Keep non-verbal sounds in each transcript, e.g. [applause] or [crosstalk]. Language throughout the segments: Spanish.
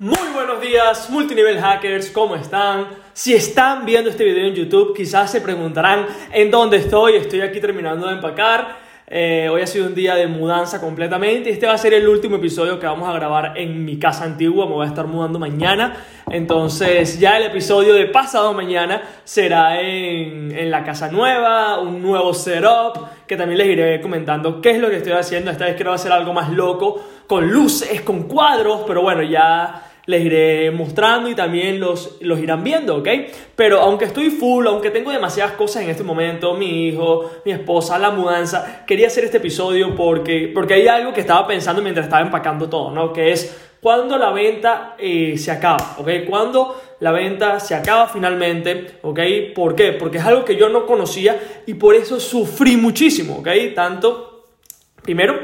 Muy buenos días, multinivel hackers, ¿cómo están? Si están viendo este video en YouTube, quizás se preguntarán en dónde estoy. Estoy aquí terminando de empacar. Eh, hoy ha sido un día de mudanza completamente. Este va a ser el último episodio que vamos a grabar en mi casa antigua. Me voy a estar mudando mañana. Entonces, ya el episodio de pasado mañana será en, en la casa nueva, un nuevo setup. Que también les iré comentando qué es lo que estoy haciendo. Esta vez quiero hacer algo más loco, con luces, con cuadros. Pero bueno, ya les iré mostrando y también los, los irán viendo, ¿ok? Pero aunque estoy full, aunque tengo demasiadas cosas en este momento, mi hijo, mi esposa, la mudanza, quería hacer este episodio porque, porque hay algo que estaba pensando mientras estaba empacando todo, ¿no? Que es cuando la venta eh, se acaba, ¿ok? Cuando la venta se acaba finalmente, ¿ok? ¿Por qué? Porque es algo que yo no conocía y por eso sufrí muchísimo, ¿ok? Tanto, primero,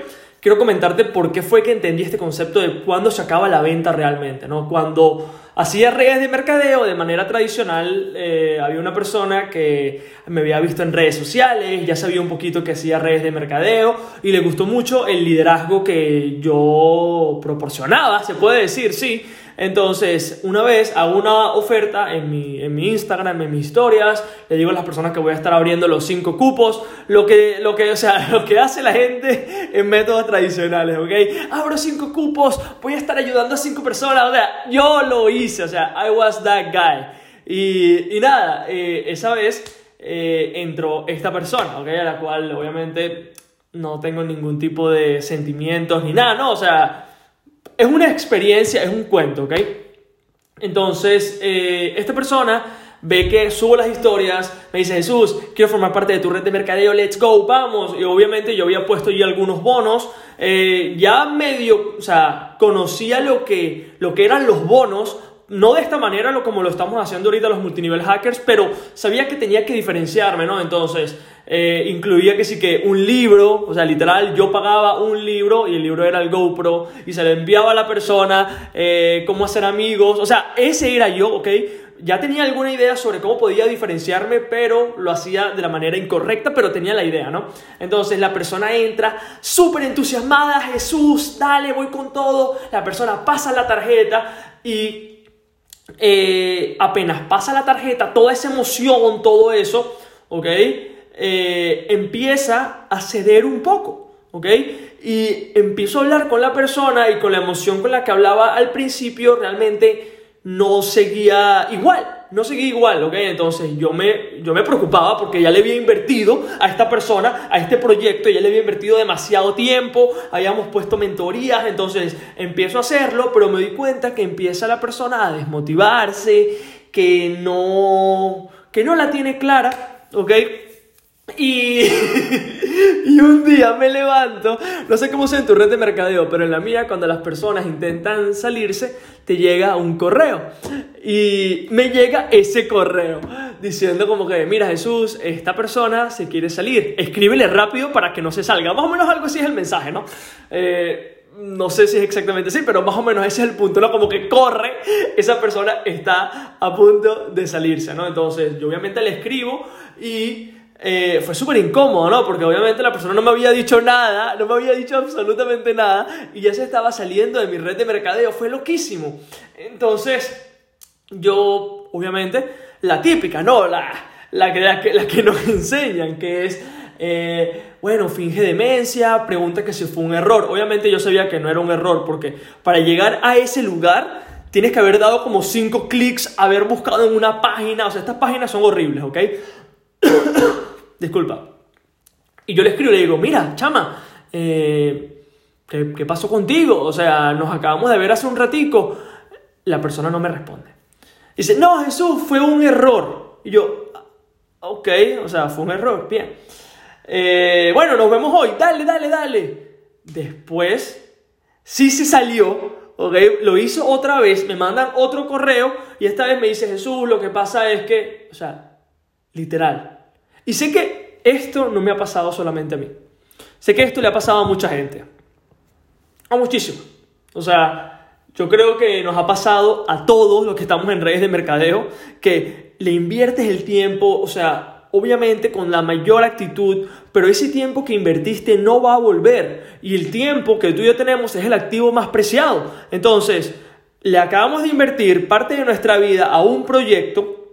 quiero comentarte por qué fue que entendí este concepto de cuándo se acaba la venta realmente, ¿no? Cuando hacía redes de mercadeo de manera tradicional, eh, había una persona que me había visto en redes sociales, ya sabía un poquito que hacía redes de mercadeo y le gustó mucho el liderazgo que yo proporcionaba, se puede decir, sí. Entonces, una vez hago una oferta en mi, en mi Instagram, en mis historias, le digo a las personas que voy a estar abriendo los cinco cupos, lo que, lo que, o sea, [laughs] lo que hace la gente en métodos tradicionales, ¿ok? Abro cinco cupos, voy a estar ayudando a cinco personas, o sea, yo lo hice, o sea, I was that guy. Y, y nada, eh, esa vez eh, entró esta persona, ¿ok? A la cual obviamente no tengo ningún tipo de sentimientos ni nada, ¿no? O sea es una experiencia, es un cuento, ¿ok? Entonces, eh, esta persona ve que subo las historias, me dice, Jesús, quiero formar parte de tu red de mercadeo, let's go, vamos. Y obviamente yo había puesto ya algunos bonos, eh, ya medio, o sea, conocía lo que, lo que eran los bonos, no de esta manera lo como lo estamos haciendo ahorita los multinivel hackers, pero sabía que tenía que diferenciarme, ¿no? Entonces, eh, incluía que sí que un libro, o sea, literal, yo pagaba un libro y el libro era el GoPro y se le enviaba a la persona eh, cómo hacer amigos, o sea, ese era yo, ¿ok? Ya tenía alguna idea sobre cómo podía diferenciarme, pero lo hacía de la manera incorrecta, pero tenía la idea, ¿no? Entonces la persona entra súper entusiasmada, Jesús, dale, voy con todo, la persona pasa la tarjeta y eh, apenas pasa la tarjeta, toda esa emoción, todo eso, ¿ok? Eh, empieza a ceder un poco, ¿ok? Y empiezo a hablar con la persona y con la emoción con la que hablaba al principio realmente no seguía igual, no seguía igual, ¿ok? Entonces yo me, yo me preocupaba porque ya le había invertido a esta persona, a este proyecto, ya le había invertido demasiado tiempo, habíamos puesto mentorías, entonces empiezo a hacerlo, pero me di cuenta que empieza la persona a desmotivarse, que no, que no la tiene clara, ¿ok? Y, [laughs] [laughs] y, un día me levanto, no sé cómo sea en tu red de mercadeo, pero en la mía cuando las personas intentan salirse, te llega un correo. Y me llega ese correo diciendo como que, mira Jesús, esta persona se quiere salir, escríbele rápido para que no se salga. Más o menos algo así es el mensaje, ¿no? Eh, no sé si es exactamente así, pero más o menos ese es el punto, ¿no? Como que corre, esa persona está a punto de salirse, ¿no? Entonces yo obviamente le escribo y eh, fue súper incómodo, ¿no? Porque obviamente la persona no me había dicho nada, no me había dicho absolutamente nada y ya se estaba saliendo de mi red de mercadeo, fue loquísimo. Entonces, yo, obviamente, la típica, ¿no? La, la, que, la que nos [laughs] enseñan, que es... Eh, bueno, finge demencia, pregunta que si fue un error. Obviamente yo sabía que no era un error, porque para llegar a ese lugar tienes que haber dado como 5 clics, haber buscado en una página, o sea, estas páginas son horribles, ¿ok? [coughs] disculpa. Y yo le escribo le digo, mira, chama, eh, ¿qué, pasó contigo? O sea, nos acabamos de ver hace un ratico. La persona no me responde. Dice, no, Jesús, fue un error. Y yo, ok, o sea, fue un error, bien. Eh, bueno, nos vemos hoy, dale, dale, dale. Después, sí se salió, ok, lo hizo otra vez, me mandan otro correo y esta vez me dice, Jesús, lo que pasa es que, o sea, literal, y sé que esto no me ha pasado solamente a mí. Sé que esto le ha pasado a mucha gente. A muchísimo. O sea, yo creo que nos ha pasado a todos los que estamos en redes de mercadeo que le inviertes el tiempo, o sea, obviamente con la mayor actitud, pero ese tiempo que invertiste no va a volver. Y el tiempo que tú y yo tenemos es el activo más preciado. Entonces, le acabamos de invertir parte de nuestra vida a un proyecto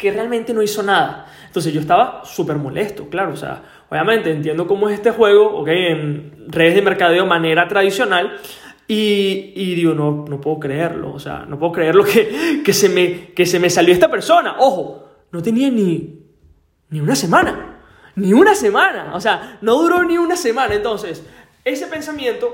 que realmente no hizo nada. Entonces yo estaba súper molesto, claro, o sea, obviamente entiendo cómo es este juego, ok, en redes de mercadeo manera tradicional, y, y, digo, no, no puedo creerlo, o sea, no puedo creerlo que, que, se me, que se me salió esta persona. Ojo, no tenía ni, ni una semana, ni una semana, o sea, no duró ni una semana. Entonces, ese pensamiento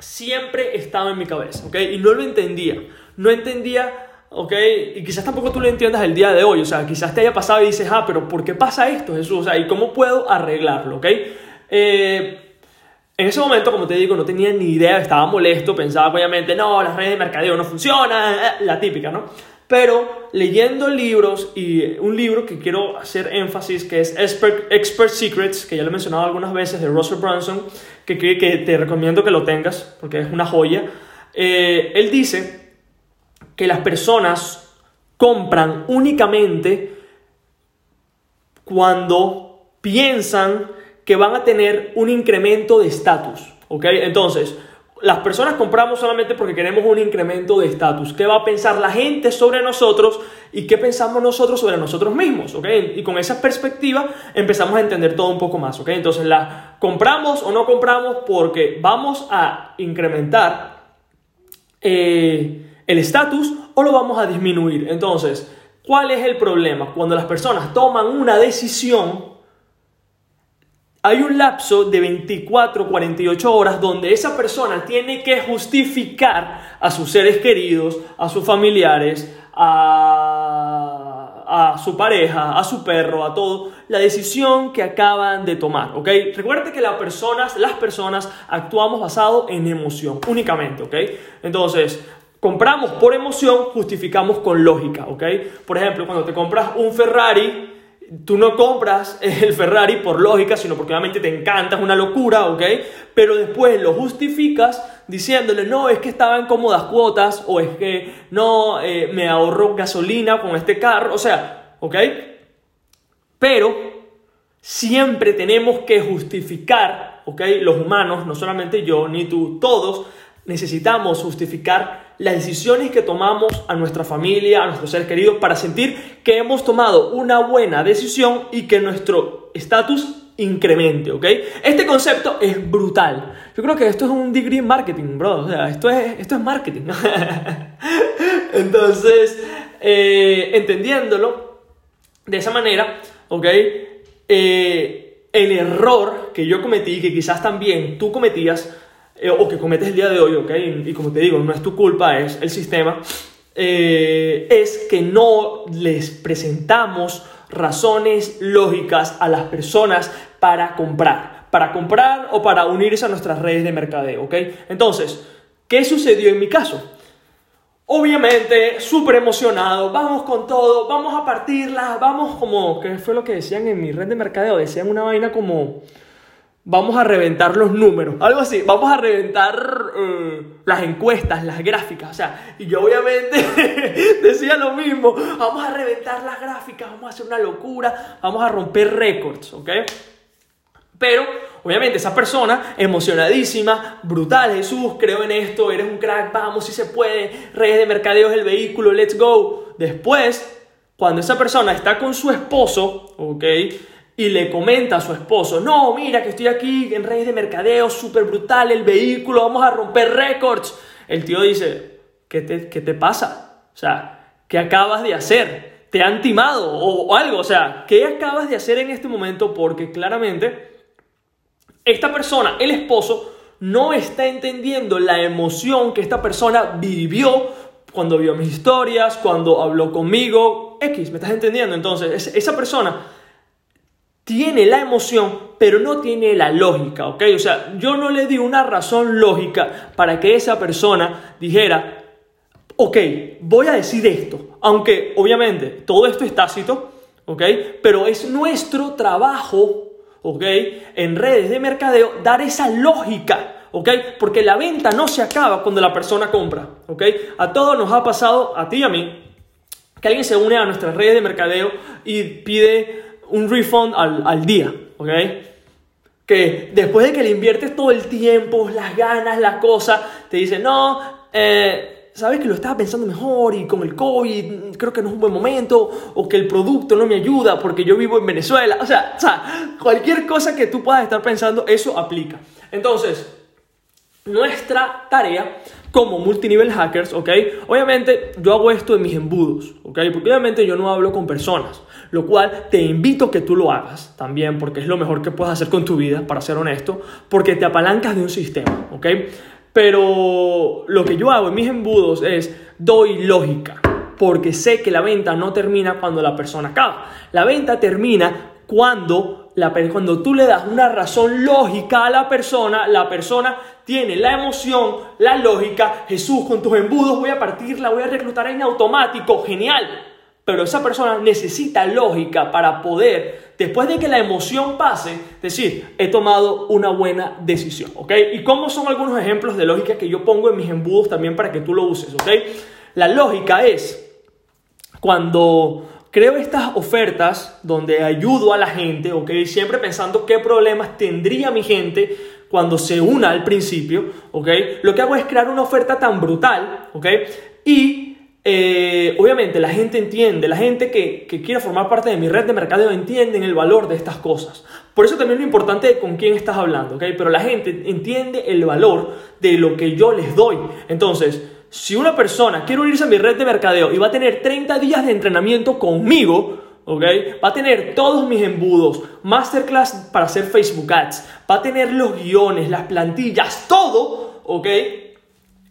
siempre estaba en mi cabeza, ¿ok? Y no lo entendía, no entendía, ¿ok? Y quizás tampoco tú lo entiendas el día de hoy, o sea, quizás te haya pasado y dices, ah, pero ¿por qué pasa esto, Jesús? O sea, ¿y cómo puedo arreglarlo, ¿ok? Eh, en ese momento, como te digo, no tenía ni idea, estaba molesto, pensaba obviamente, no, las redes de mercadeo no funcionan, eh, la típica, ¿no? Pero leyendo libros y un libro que quiero hacer énfasis, que es Expert, Expert Secrets, que ya lo he mencionado algunas veces, de Russell Brunson, que, que te recomiendo que lo tengas, porque es una joya. Eh, él dice que las personas compran únicamente cuando piensan que van a tener un incremento de estatus, ¿ok? Entonces, las personas compramos solamente porque queremos un incremento de estatus. ¿Qué va a pensar la gente sobre nosotros y qué pensamos nosotros sobre nosotros mismos? ¿ok? Y con esa perspectiva empezamos a entender todo un poco más. ¿ok? Entonces, la compramos o no compramos porque vamos a incrementar eh, el estatus o lo vamos a disminuir. Entonces, ¿cuál es el problema? Cuando las personas toman una decisión hay un lapso de 24, 48 horas donde esa persona tiene que justificar a sus seres queridos, a sus familiares, a, a su pareja, a su perro, a todo, la decisión que acaban de tomar, ¿ok? Recuerde que las personas, las personas actuamos basado en emoción únicamente, ¿ok? Entonces, compramos por emoción, justificamos con lógica, ¿ok? Por ejemplo, cuando te compras un Ferrari, Tú no compras [laughs] el Ferrari por lógica, sino porque obviamente te encanta, es una locura, ¿ok? Pero después lo justificas diciéndole, no, es que estaba en cómodas cuotas, o es que no, eh, me ahorro gasolina con este carro, o sea, ¿ok? Pero siempre tenemos que justificar, ¿ok? Los humanos, no solamente yo ni tú, todos, necesitamos justificar las decisiones que tomamos a nuestra familia, a nuestros seres queridos, para sentir que hemos tomado una buena decisión y que nuestro estatus incremente, ¿ok? Este concepto es brutal. Yo creo que esto es un degree marketing, bro. O sea, esto es, esto es marketing. [laughs] Entonces, eh, entendiéndolo de esa manera, ¿ok? Eh, el error que yo cometí, que quizás también tú cometías, eh, o que cometes el día de hoy, ¿ok? Y, como te digo, no es tu culpa, es el sistema, eh, es que no les presentamos razones lógicas a las personas para comprar, para comprar o para unirse a nuestras redes de mercadeo, ¿ok? Entonces, ¿qué sucedió en mi caso? Obviamente, súper emocionado, vamos con todo, vamos a partirla, vamos como, ¿qué fue lo que decían en mi red de mercadeo? Decían una vaina como vamos a reventar los números, algo así, vamos a reventar eh, las encuestas, las gráficas, o sea, y yo obviamente [laughs] decía lo mismo, vamos a reventar las gráficas, vamos a hacer una locura, vamos a romper récords, ¿ok? Pero, obviamente, esa persona emocionadísima, brutal, Jesús, creo en esto, eres un crack, vamos, si se puede, redes de mercadeo es el vehículo, let's go. Después, cuando esa persona está con su esposo, ¿ok? Y le comenta a su esposo, no, mira que estoy aquí en redes de mercadeo, súper brutal el vehículo, vamos a romper récords. El tío dice, ¿qué te, ¿qué te pasa? O sea, ¿qué acabas de hacer? ¿Te han timado o, algo? O sea, ¿qué acabas de hacer en este momento? Porque claramente esta persona, el esposo, no está entendiendo la emoción que esta persona vivió cuando vio mis historias, cuando habló conmigo, X, ¿me estás entendiendo? Entonces, esa persona tiene la emoción, pero no tiene la lógica, ¿ok? O sea, yo no le di una razón lógica para que esa persona dijera, ok, voy a decir esto, aunque obviamente todo esto es tácito, ¿ok? Pero es nuestro trabajo, ¿ok? En redes de mercadeo, dar esa lógica, ¿ok? Porque la venta no se acaba cuando la persona compra, ¿ok? A todos nos ha pasado, a ti y a mí, que alguien se une a nuestras redes de mercadeo y pide un refund al, día, ¿ok? Que después de que le inviertes todo el tiempo, las ganas, la cosa, te dice, no, eh, sabes que lo estaba pensando mejor y con el COVID creo que no es un buen momento, o que el producto no me ayuda porque yo vivo en Venezuela. O sea cualquier cosa que tú puedas estar pensando, eso aplica. Entonces, nuestra tarea como multinivel hackers, ¿ok? Obviamente yo hago esto en mis embudos, ¿ok? Porque obviamente yo no hablo con personas, lo cual te invito a que tú lo hagas también, porque es lo mejor que puedes hacer con tu vida, para ser honesto, porque te apalancas de un sistema, ¿ok? Pero lo que yo hago en mis embudos es doy lógica, porque sé que la venta no termina cuando la persona acaba. La venta termina cuando, la, cuando tú le das una razón lógica a la persona, la persona tiene la emoción, la lógica, Jesús, con tus embudos voy a partirla, voy a reclutar en automático, genial. Pero esa persona necesita lógica para poder, después de que la emoción pase, decir, he tomado una buena decisión, ¿ok? ¿Y cómo son algunos ejemplos de lógica que yo pongo en mis embudos también para que tú lo uses, ¿ok? La lógica es cuando creo estas ofertas donde ayudo a la gente, ¿ok? Siempre pensando qué problemas tendría mi gente cuando se una al principio, ¿ok? Lo que hago es crear una oferta tan brutal, ¿ok? Y eh, obviamente la gente entiende, la gente que, que quiere formar parte de mi red de mercadeo entiende el valor de estas cosas. Por eso también lo importante con quién estás hablando, ¿ok? Pero la gente entiende el valor de lo que yo les doy. Entonces, si una persona quiere unirse a mi red de mercadeo y va a tener 30 días de entrenamiento conmigo, ¿ok? Va a tener todos mis embudos, masterclass para hacer Facebook Ads, va a tener los guiones, las plantillas, todo, ¿ok?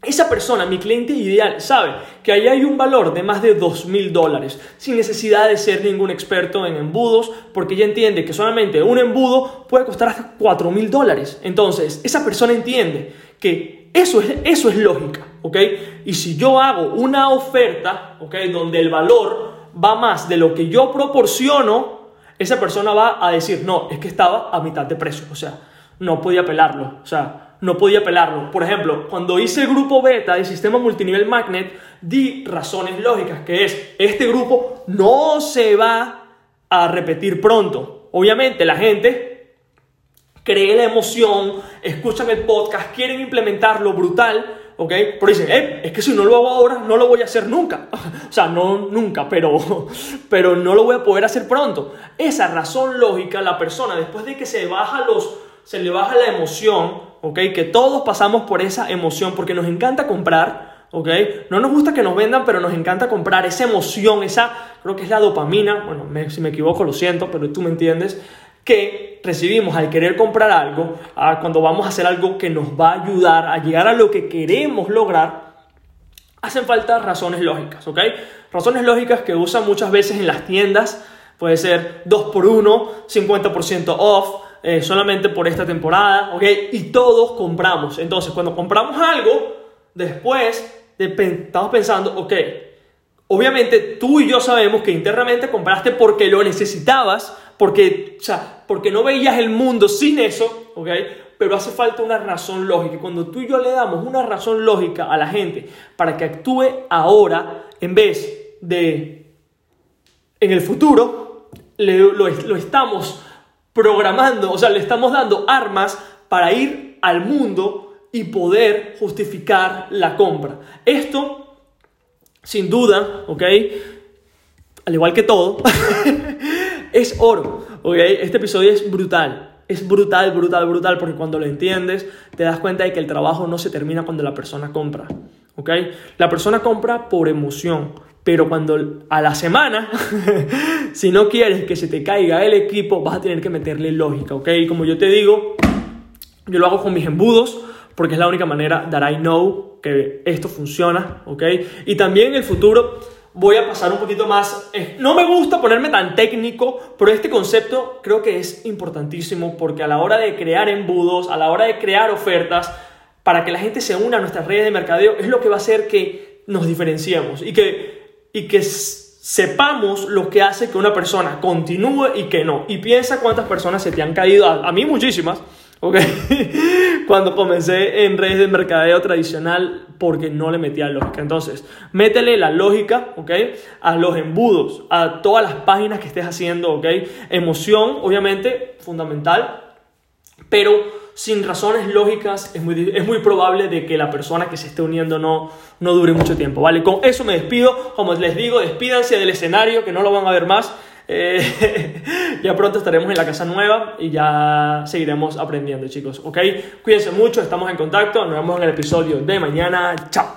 Esa persona, mi cliente ideal, sabe que ahí hay un valor de más de 2 mil dólares, sin necesidad de ser ningún experto en embudos, porque ya entiende que solamente un embudo puede costar hasta 4 mil dólares. Entonces, esa persona entiende que eso es, eso es lógica, ¿ok? Y si yo hago una oferta, ¿ok? Donde el valor va más de lo que yo proporciono, esa persona va a decir, no, es que estaba a mitad de precio, o sea, no podía pelarlo, o sea, no podía pelarlo. Por ejemplo, cuando hice el grupo beta del sistema multinivel Magnet, di razones lógicas, que es, este grupo no se va a repetir pronto. Obviamente la gente cree la emoción, escuchan el podcast, quieren implementarlo brutal, ¿ok? Pero dicen, eh, es que si no lo hago ahora, no lo voy a hacer nunca. [laughs] o sea, no nunca, pero, [laughs] pero no lo voy a poder hacer pronto. Esa razón lógica, la persona, después de que se, baja los, se le baja la emoción, ¿ok? Que todos pasamos por esa emoción porque nos encanta comprar, ¿ok? No nos gusta que nos vendan, pero nos encanta comprar esa emoción, esa, creo que es la dopamina, bueno, si me equivoco lo siento, pero tú me entiendes, que recibimos al querer comprar algo, cuando vamos a hacer algo que nos va a ayudar a llegar a lo que queremos lograr, hacen falta razones lógicas, ¿ok? Razones lógicas que usan muchas veces en las tiendas, puede ser 2x1, 50% off, eh, solamente por esta temporada, ¿ok? Y todos compramos. Entonces, cuando compramos algo, después estamos pensando, ok, obviamente tú y yo sabemos que internamente compraste porque lo necesitabas, porque, o sea, porque no veías el mundo sin eso, ¿ok? Pero hace falta una razón lógica. Cuando tú y yo le damos una razón lógica a la gente para que actúe ahora en vez de en el futuro, lo, lo estamos programando, o sea, le estamos dando armas para ir al mundo y poder justificar la compra. Esto, sin duda, ¿ok? Al igual que todo, [laughs] es oro, ¿ok? Este episodio es brutal. Es brutal, brutal, brutal, porque cuando lo entiendes, te das cuenta de que el trabajo no se termina cuando la persona compra, ¿ok? La persona compra por emoción, pero cuando a la semana, [laughs] si no quieres que se te caiga el equipo, vas a tener que meterle lógica, ¿ok? Como yo te digo, yo lo hago con mis embudos, porque es la única manera that I know que esto funciona, ¿ok? Y también en el futuro voy a pasar un poquito más. No me gusta ponerme tan técnico, pero este concepto creo que es importantísimo porque a la hora de crear embudos, a la hora de crear ofertas, para que la gente se una a nuestras redes de mercadeo, es lo que va a hacer que nos diferenciemos y que, y que sepamos lo que hace que una persona continúe y que no. Y piensa cuántas personas se te han caído, a mí muchísimas ¿ok? [laughs] Cuando comencé en redes de mercadeo tradicional porque no le metía lógica. Entonces, métele la lógica, ¿ok? A los embudos, a todas las páginas que estés haciendo, ¿ok? Emoción, obviamente, fundamental, pero sin razones lógicas, es muy, es muy probable de que la persona que se esté uniendo no, no dure mucho tiempo, ¿vale? Con eso me despido, como les digo, despídanse del escenario, que no lo van a ver más. Eh, [laughs] ya pronto estaremos en la casa nueva y ya seguiremos aprendiendo, chicos, ¿ok? Cuídense mucho, estamos en contacto, nos vemos en el episodio de mañana, chao.